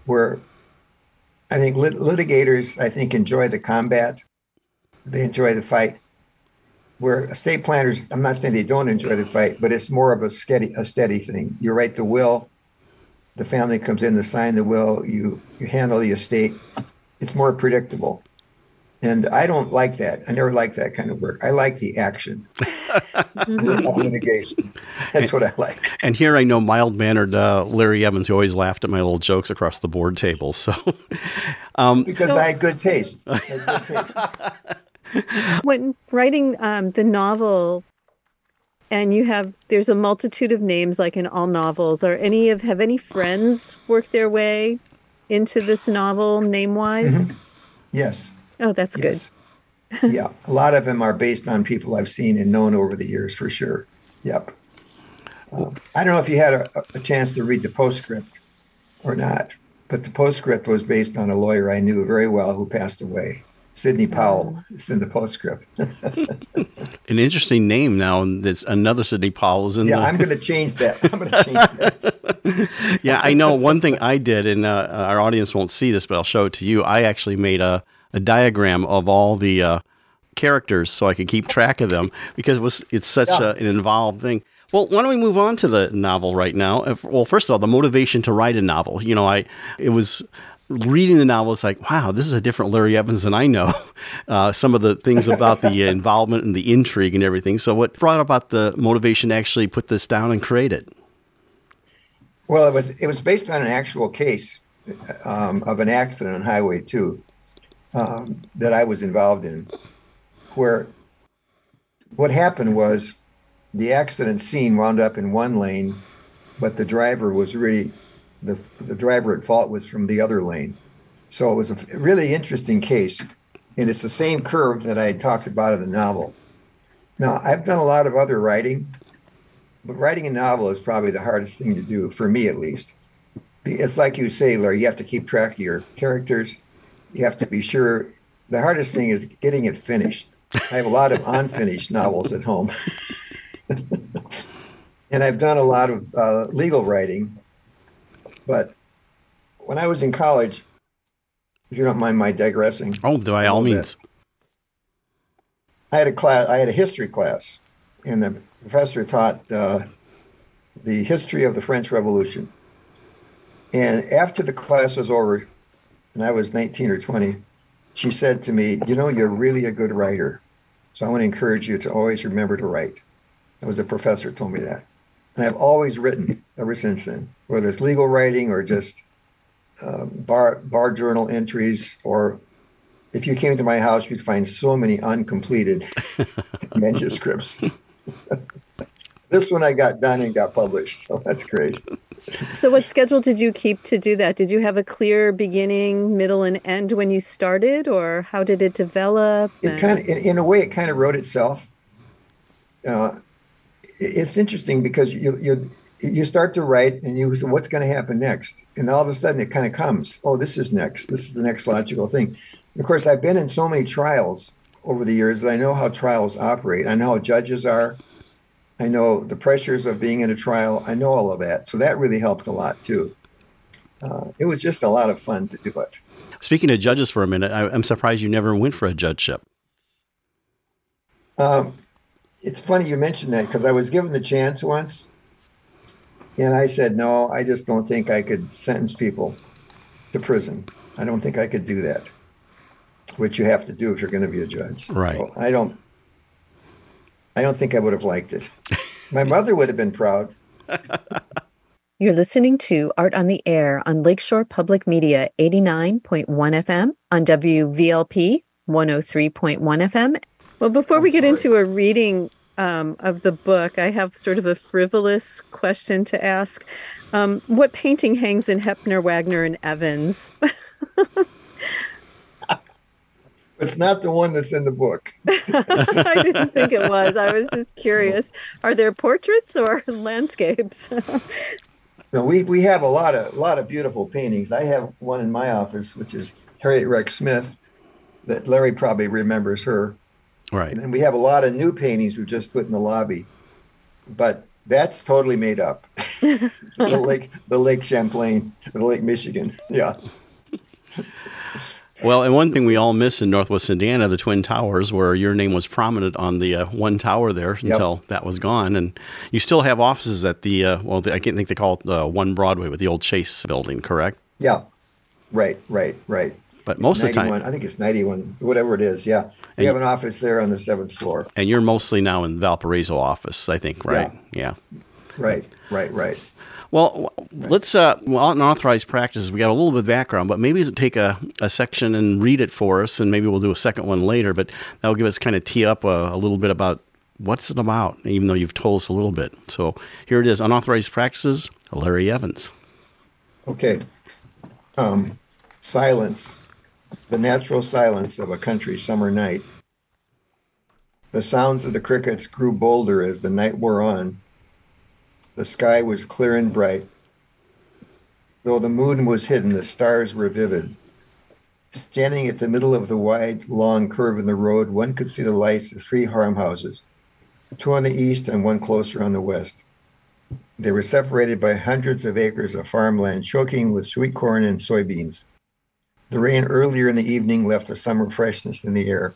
where I think lit- litigators, I think, enjoy the combat. They enjoy the fight. Where estate planners, I'm not saying they don't enjoy the fight, but it's more of a steady, a steady thing. You write the will, the family comes in to sign the will. You you handle the estate. It's more predictable, and I don't like that. I never liked that kind of work. I like the action of litigation. That's what I like. And here I know mild mannered uh, Larry Evans, who always laughed at my little jokes across the board table. So, um, Because I had good taste. Had good taste. when writing um, the novel and you have there's a multitude of names like in all novels are any of have any friends worked their way into this novel name wise Yes. oh that's good yeah, a lot of them are based on people I've seen and known over the years for sure. Yep. Um, I don't know if you had a, a chance to read the postscript or not, but the postscript was based on a lawyer I knew very well who passed away, Sidney Powell. It's in the postscript. an interesting name now, and there's another Sidney Powell is in yeah, the. I'm going to change that. I'm going to change that. yeah, I know one thing I did, and uh, our audience won't see this, but I'll show it to you. I actually made a, a diagram of all the uh, characters so I could keep track of them because it was it's such Yeah. a, an involved thing. Well, why don't we move on to the novel right now? If- Well, first of all, the motivation to write a novel. You know, I it was reading the novel. It's like, wow, this is a different Larry Evans than I know. Uh, some of the things about the involvement and the intrigue and everything. So, what brought about the motivation to actually put this down and create it? Well, it was it was based on an actual case um, of an accident on Highway Two um, that I was involved in, where what happened was the accident scene wound up in one lane, but the driver was really the the driver at fault was from the other lane. So it was a really interesting case, and it's the same curve that I talked about in the novel. Now I've done a lot of other writing, but writing a novel is probably the hardest thing to do for me, at least. It's like you say, Larry. You have to keep track of your characters. You have to be sure. The hardest thing is getting it finished. I have a lot of unfinished novels at home, and I've done a lot of uh, legal writing. But when I was in college, if you don't mind my digressing, Oh, by all little bit. means. I had a class. I had a history class, and the professor taught uh, the history of the French Revolution. And after the class was over, and I was 19 or 20, she said to me, "You know, you're really a good writer. So I want to encourage you to always remember to write." That was the professor told me that, and I've always written ever since then, whether it's legal writing or just um, bar bar journal entries or if you came to my house, you'd find so many uncompleted manuscripts. this one I got done and got published, so that's great. so what schedule did you keep to do that did you have a clear beginning middle and end when you started or how did it develop It kind of, in, in a way, it kind of wrote itself. Uh, it- it's interesting because you you you start to write and you say, what's going to happen next, and all of a sudden it kind of comes. Oh, this is next. This is the next logical thing. Of course, I've been in so many trials over the years that I know how trials operate. I know how judges are. I know the pressures of being in a trial. I know all of that. So that really helped a lot too. Uh, it was just a lot of fun to do it. Speaking of judges for a minute, I, I'm surprised you never went for a judgeship. Um, it's funny you mentioned that because I was given the chance once, and I said no. I just don't think I could sentence people to prison. I don't think I could do that. Which you have to do if you're going to be a judge. Right. So I don't. I don't think I would have liked it. My mother would have been proud. You're listening to Art on the Air on Lakeshore Public Media 89.1 FM on WVLP 103.1 FM. Well, before we get sorry. into a reading um, of the book, I have sort of a frivolous question to ask. Um, what painting hangs in Hoeppner, Wagner, and Evans? It's not the one that's in the book. I didn't think it was. I was just curious. Are there portraits or landscapes? No, we, we have a lot of lot of beautiful paintings. I have one in my office, which is Harriet Rex Smith, that Larry probably remembers her. Right. And then we have a lot of new paintings we've just put in the lobby, but that's totally made up. the lake, the Lake Champlain, the Lake Michigan. Yeah, Well, and one thing we all miss in Northwest Indiana, the Twin Towers, where your name was prominent on the uh, one tower there until that was gone, and you still have offices at the uh, well, the, I can't think they call it uh, One Broadway with the old Chase building, correct? yeah, right, right, right. But most of the time, I think it's 91, whatever it is. Yeah, we have an office there on the seventh floor. and you're mostly now in the Valparaiso office, I think, right? Yeah. Right, right, right. Well, let's uh, well, unauthorized practices. We got a little bit of background, but maybe take a, a section and read it for us, and maybe we'll do a second one later. But that'll give us kind of tee up a, a little bit about what's it about, even though you've told us a little bit. So here it is: unauthorized practices. Larry Evans. Okay. Um, silence, the natural silence of a country summer night. The sounds of the crickets grew bolder as the night wore on. The sky was clear and bright. Though the moon was hidden, the stars were vivid. Standing at the middle of the wide, long curve in the road, one could see the lights of three farmhouses, two on the east and one closer on the west. They were separated by hundreds of acres of farmland choking with sweet corn and soybeans. The rain earlier in the evening left a summer freshness in the air.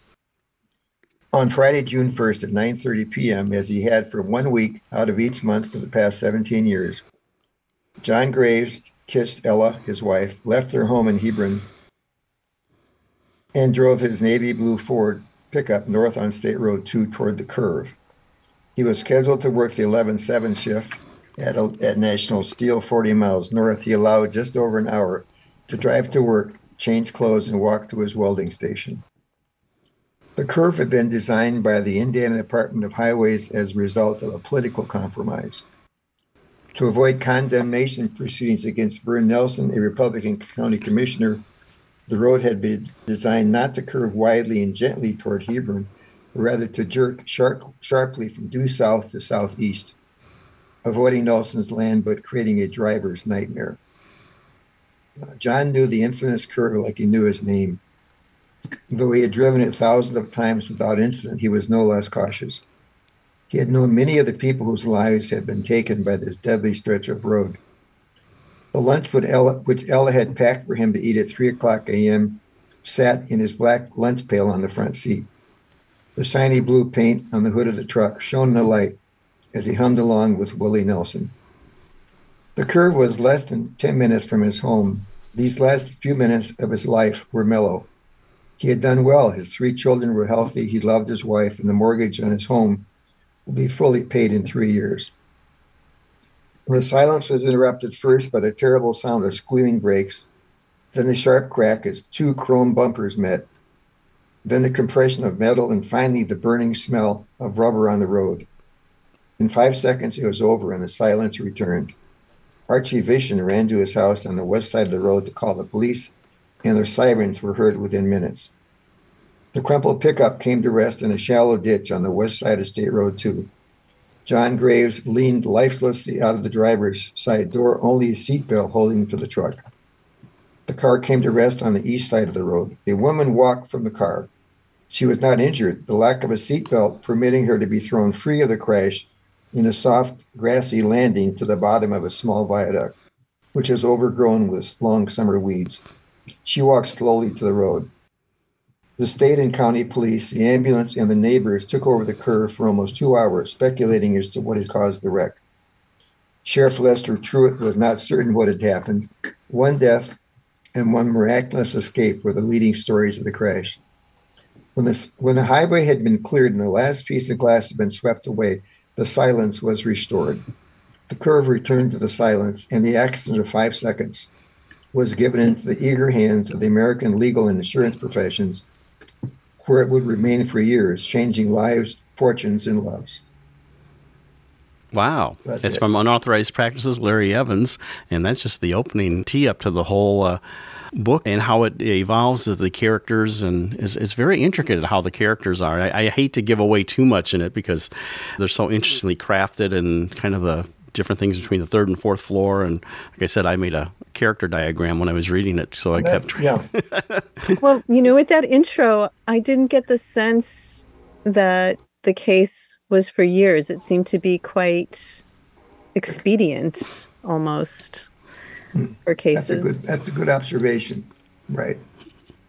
On Friday, June 1st at 9:30 p.m., as he had for one week out of each month for the past 17 years, John Graves kissed Ella, his wife, left their home in Hebron, and drove his navy blue Ford pickup north on State Road 2 toward the curve. He was scheduled to work the 11-7 shift at, at National Steel 40 miles north. He allowed just over an hour to drive to work, change clothes, and walked to his welding station. The curve had been designed by the Indiana Department of Highways as a result of a political compromise. To avoid condemnation proceedings against Vern Nelson, a Republican county commissioner, the road had been designed not to curve widely and gently toward Hebron, but rather to jerk sharp, sharply from due south to southeast, avoiding Nelson's land but creating a driver's nightmare. John knew the infamous curve like he knew his name. Though he had driven it thousands of times without incident, he was no less cautious. He had known many of the people whose lives had been taken by this deadly stretch of road. The lunch Ella, which Ella had packed for him to eat at 3 o'clock a.m. sat in his black lunch pail on the front seat. The shiny blue paint on the hood of the truck shone in the light as he hummed along with Willie Nelson. The curve was less than 10 minutes from his home. These last few minutes of his life were mellow. He had done well. His three children were healthy. He loved his wife, and the mortgage on his home will be fully paid in three years. The silence was interrupted first by the terrible sound of squealing brakes, then the sharp crack as two chrome bumpers met, then the compression of metal, and finally the burning smell of rubber on the road. In five seconds, it was over and the silence returned. Archie Vision ran to his house on the west side of the road to call the police, and their sirens were heard within minutes. The crumpled pickup came to rest in a shallow ditch on the west side of State Road 2. John Graves leaned lifelessly out of the driver's side door, only his seatbelt holding him to the truck. The car came to rest on the east side of the road. A woman walked from the car. She was not injured, the lack of a seatbelt permitting her to be thrown free of the crash in a soft, grassy landing to the bottom of a small viaduct, which is overgrown with long summer weeds. She walked slowly to the road. The state and county police, the ambulance, and the neighbors took over the curve for almost two hours, speculating as to what had caused the wreck. Sheriff Lester Truitt was not certain what had happened. One death and one miraculous escape were the leading stories of the crash. When the, when the highway had been cleared and the last piece of glass had been swept away, the silence was restored. The curve returned to the silence, and the accident of five seconds was given into the eager hands of the American legal and insurance professions, where it would remain for years, changing lives, fortunes, and loves. Wow. That's from Unauthorized Practices, Larry Evans. And that's just the opening tee up to the whole uh, book and how it evolves of the characters. And is it's very intricate how the characters are. I, I hate to give away too much in it because they're so interestingly crafted and kind of the different things between the third and fourth floor. And like I said, I made a character diagram when I was reading it. So I That's, kept. yeah, Well, you know, with that intro, I didn't get the sense that the case was for years. It seemed to be quite expedient almost for Hmm. that's a cases. good that's a good observation, right?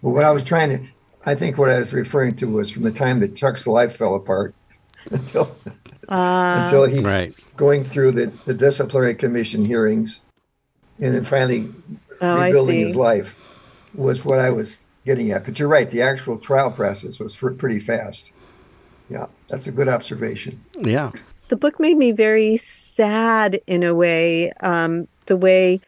But what I was trying to, I think what I was referring to was from the time that Chuck's life fell apart until Uh, until he Right. going through the, the disciplinary commission hearings and then finally oh, rebuilding his life was what I was getting at. But you're right, the actual trial process was fr- pretty fast. Yeah, that's a good observation. Yeah. the book made me very sad in a way. Um, the way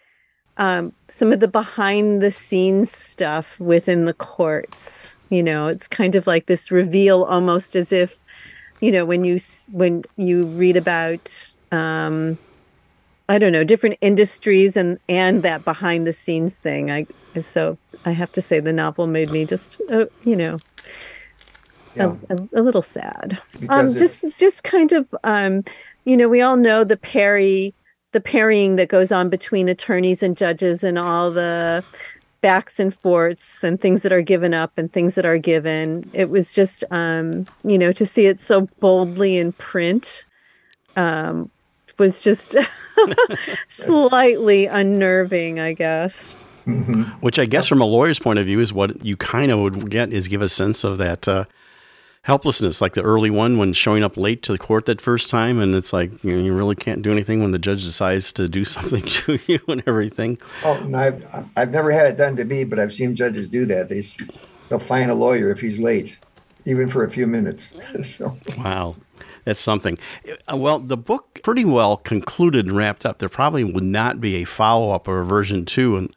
um, some of the behind the scenes stuff within the courts, you know, it's kind of like this reveal, almost as if, you know, when you when you read about, um, I don't know, different industries and and that behind the scenes thing. I so I have to say the novel made me just, uh, you know, Yeah, a, a, a little sad. Um, just just kind of um, you know, we all know the parry, the parrying that goes on between attorneys and judges, and all the backs and forths and things that are given up and things that are given. It was just um, you know, to see it so boldly in print um, was just slightly unnerving, I guess. Which I guess from a lawyer's point of view is what you kind of would get is give a sense of that uh, helplessness, like the early one when showing up late to the court that first time, and it's like you, know, you really can't do anything when the judge decides to do something to you and everything. Oh, and I've I've never had it done to me, but I've seen judges do that. They they'll fine a lawyer if he's late, even for a few minutes. so Wow. That's something. Uh, Well, the book pretty well concluded and wrapped up. There probably would not be a follow up or a version two, and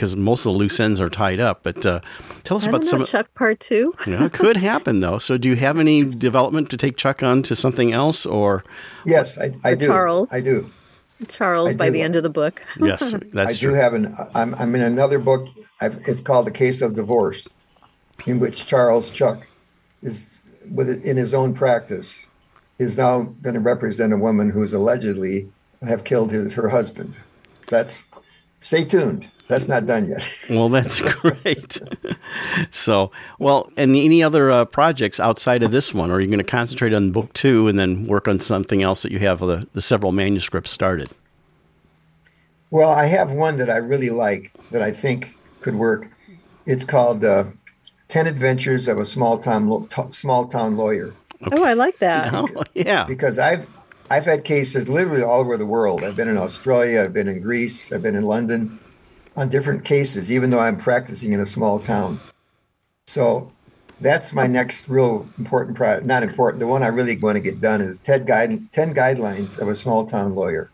because most of the loose ends are tied up. But uh, tell us I about don't some. know, Chuck Part Two. You know, it could happen though. So, do you have any development to take Chuck on to something else, or yes, I, I Or do. Charles. I do. Charles I by do. the end of the book. yes, that's I that's do have an. I'm I'm in another book. I've, it's called The Case of Divorce, in which Charles Chuck is with in his own practice is now going to represent a woman who's allegedly have killed his her husband. That's stay tuned. That's not done yet. Well, that's great. so, well, and any other uh, projects outside of this one, or are you going to concentrate on book two and then work on something else that you have the, the several manuscripts started? Well, I have one that I really like that I think could work. It's called uh, Ten Adventures of a Small Town Lo- T- Small Town Lawyer. Oh, I like that. Oh, yeah. because I've I've had cases literally all over the world. I've been in Australia, I've been in Greece, I've been in London on different cases, even though I'm practicing in a small town. So that's my next real important project. Not important. The one I really want to get done is 10, guide, 10 guidelines of a small town lawyer.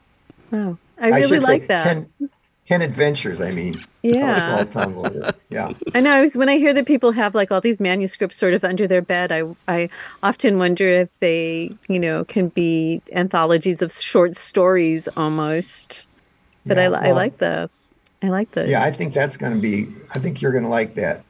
Oh, I really should like that. 10, 10 adventures, I mean. Yeah. small town lawyer. Yeah. I know. I was, when I hear that people have like all these manuscripts sort of under their bed, I I often wonder if they, you know, can be anthologies of short stories almost. But I, Yeah, I well, like the, I like the. Yeah, I think that's going to be, I think you're going to like that.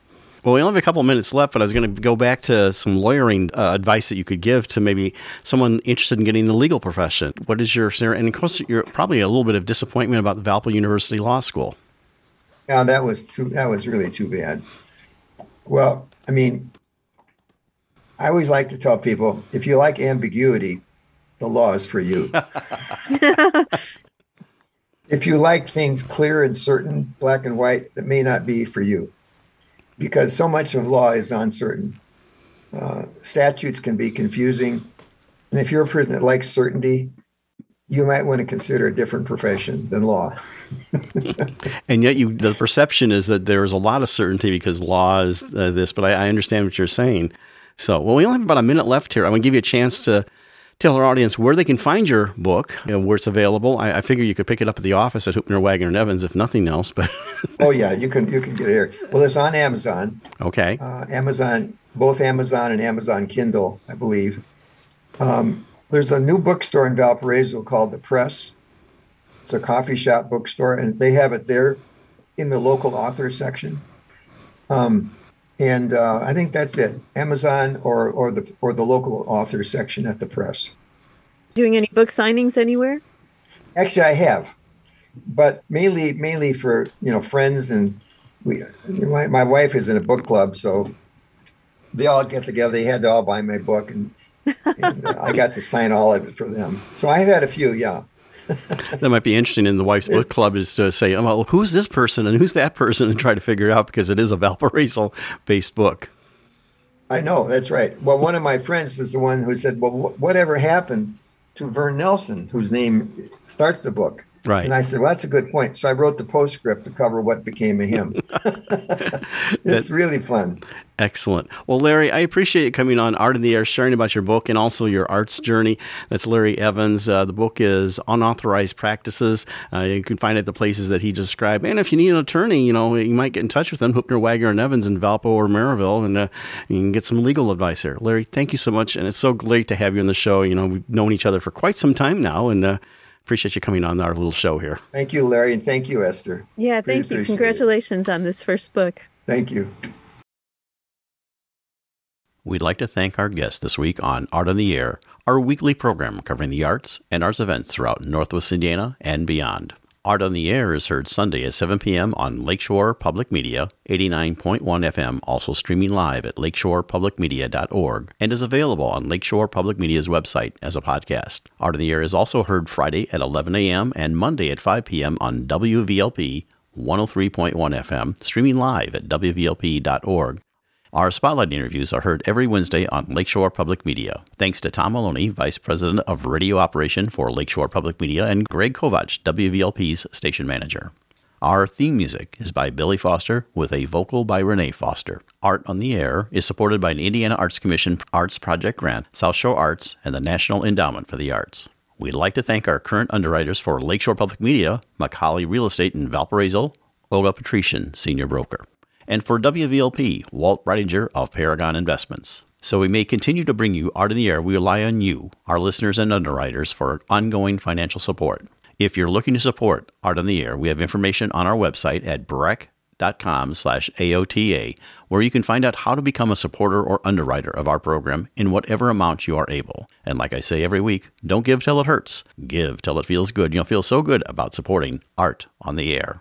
Well, we only have a couple of minutes left, but I was going to go back to some lawyering uh, advice that you could give to maybe someone interested in getting in the legal profession. What is your, scenario? and of course, you're probably a little bit of disappointment about the Valpo University Law School. Yeah, that was too. That was really too bad. Well, I mean, I always like to tell people if you like ambiguity, the law is for you. if you like things clear and certain, black and white, that may not be for you, because so much of law is uncertain. Uh, statutes can be confusing, and if you're a person that likes certainty, you might want to consider a different profession than law. And yet, you the perception is that there is a lot of certainty because law is uh, this. But I, I understand what you're saying. So, well, we only have about a minute left here. I'm going to give you a chance to tell our audience where they can find your book, you know, where it's available. I, I, figure you could pick it up at the office at Hoeppner, Wagner, and Evans, if nothing else. But oh yeah, you can you can get it here. Well, it's on Amazon. Okay. Uh, Amazon, both Amazon and Amazon Kindle, I believe. Um, there's a new bookstore in Valparaiso called The Press. It's a coffee shop bookstore, and they have it there in the local author section. Um, and uh, I think that's it. Amazon or or the or the local author section at the press. Doing any book signings anywhere? Actually, I have, but mainly mainly for you know friends and we. My, my wife is in a book club, so they all get together. They had to all buy my book, and, and uh, I got to sign all of it for them. So I've had a few, yeah. that might be interesting in the wife's book club is to say, oh, well, who's this person and who's that person, and try to figure it out because it is a Valparaiso based book. I know that's right. Well, one of my friends is the one who said, "Well, wh- whatever happened to Vern Nelson, whose name starts the book?" Right. And I said, "Well, that's a good point." So I wrote the postscript to cover what became of him. it's really fun. Excellent. Well, Larry, I appreciate you coming on Art on the Air, sharing about your book and also your arts journey. That's Larry Evans. Uh, the book is Unauthorized Practices. Uh, you can find it at the places that he described. And if you need an attorney, you know, you might get in touch with them, Hoeppner, Wagner, and Evans in Valpo or Maryville, and uh, you can get some legal advice there. Larry, thank you so much. And it's so great to have you on the show. You know, we've known each other for quite some time now, and uh, appreciate you coming on our little show here. Thank you, Larry, and thank you, Esther. Yeah, thank you. Congratulations it. on this first book. Thank you. We'd like to thank our guest this week on Art on the Air, our weekly program covering the arts and arts events throughout Northwest Indiana and beyond. Art on the Air is heard Sunday at 7 p.m. on Lakeshore Public Media, 89.1 FM, also streaming live at lakeshorepublicmedia.org, and is available on Lakeshore Public Media's website as a podcast. Art on the Air is also heard Friday at 11 a.m. and Monday at 5 p.m. on WVLP 103.1 FM, streaming live at WVLP.org our spotlight interviews are heard every Wednesday on Lakeshore Public Media. Thanks to Tom Maloney, Vice President of Radio Operation for Lakeshore Public Media, and Greg Kovach, WVLP's station manager. Our theme music is by Billy Foster with a vocal by Renee Foster. Art on the Air is supported by an Indiana Arts Commission Arts Project grant, South Shore Arts, and the National Endowment for the Arts. We'd like to thank our current underwriters for Lakeshore Public Media, McColly Real Estate in Valparaiso, Olga Patrician, Senior Broker and for WVLP, Walt Reidinger of Paragon Investments. So we may continue to bring you Art on the Air. We rely on you, our listeners and underwriters, for ongoing financial support. If you're looking to support Art on the Air, we have information on our website at brech.com slash AOTA, where you can find out how to become a supporter or underwriter of our program in whatever amount you are able. And like I say every week, don't give till it hurts. Give till it feels good. You'll feel so good about supporting Art on the Air.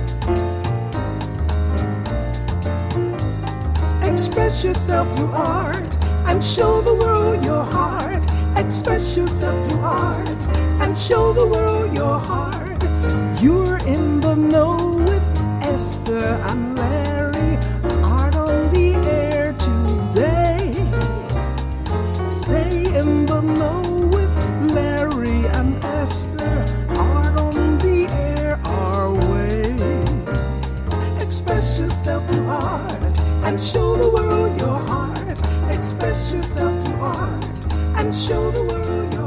Express yourself through art and show the world your heart. Express yourself through art and show the world your heart. You're in the know with Esther and Larry. Art on the air today. Stay in the know and show the world your heart. Express yourself through art and show the world.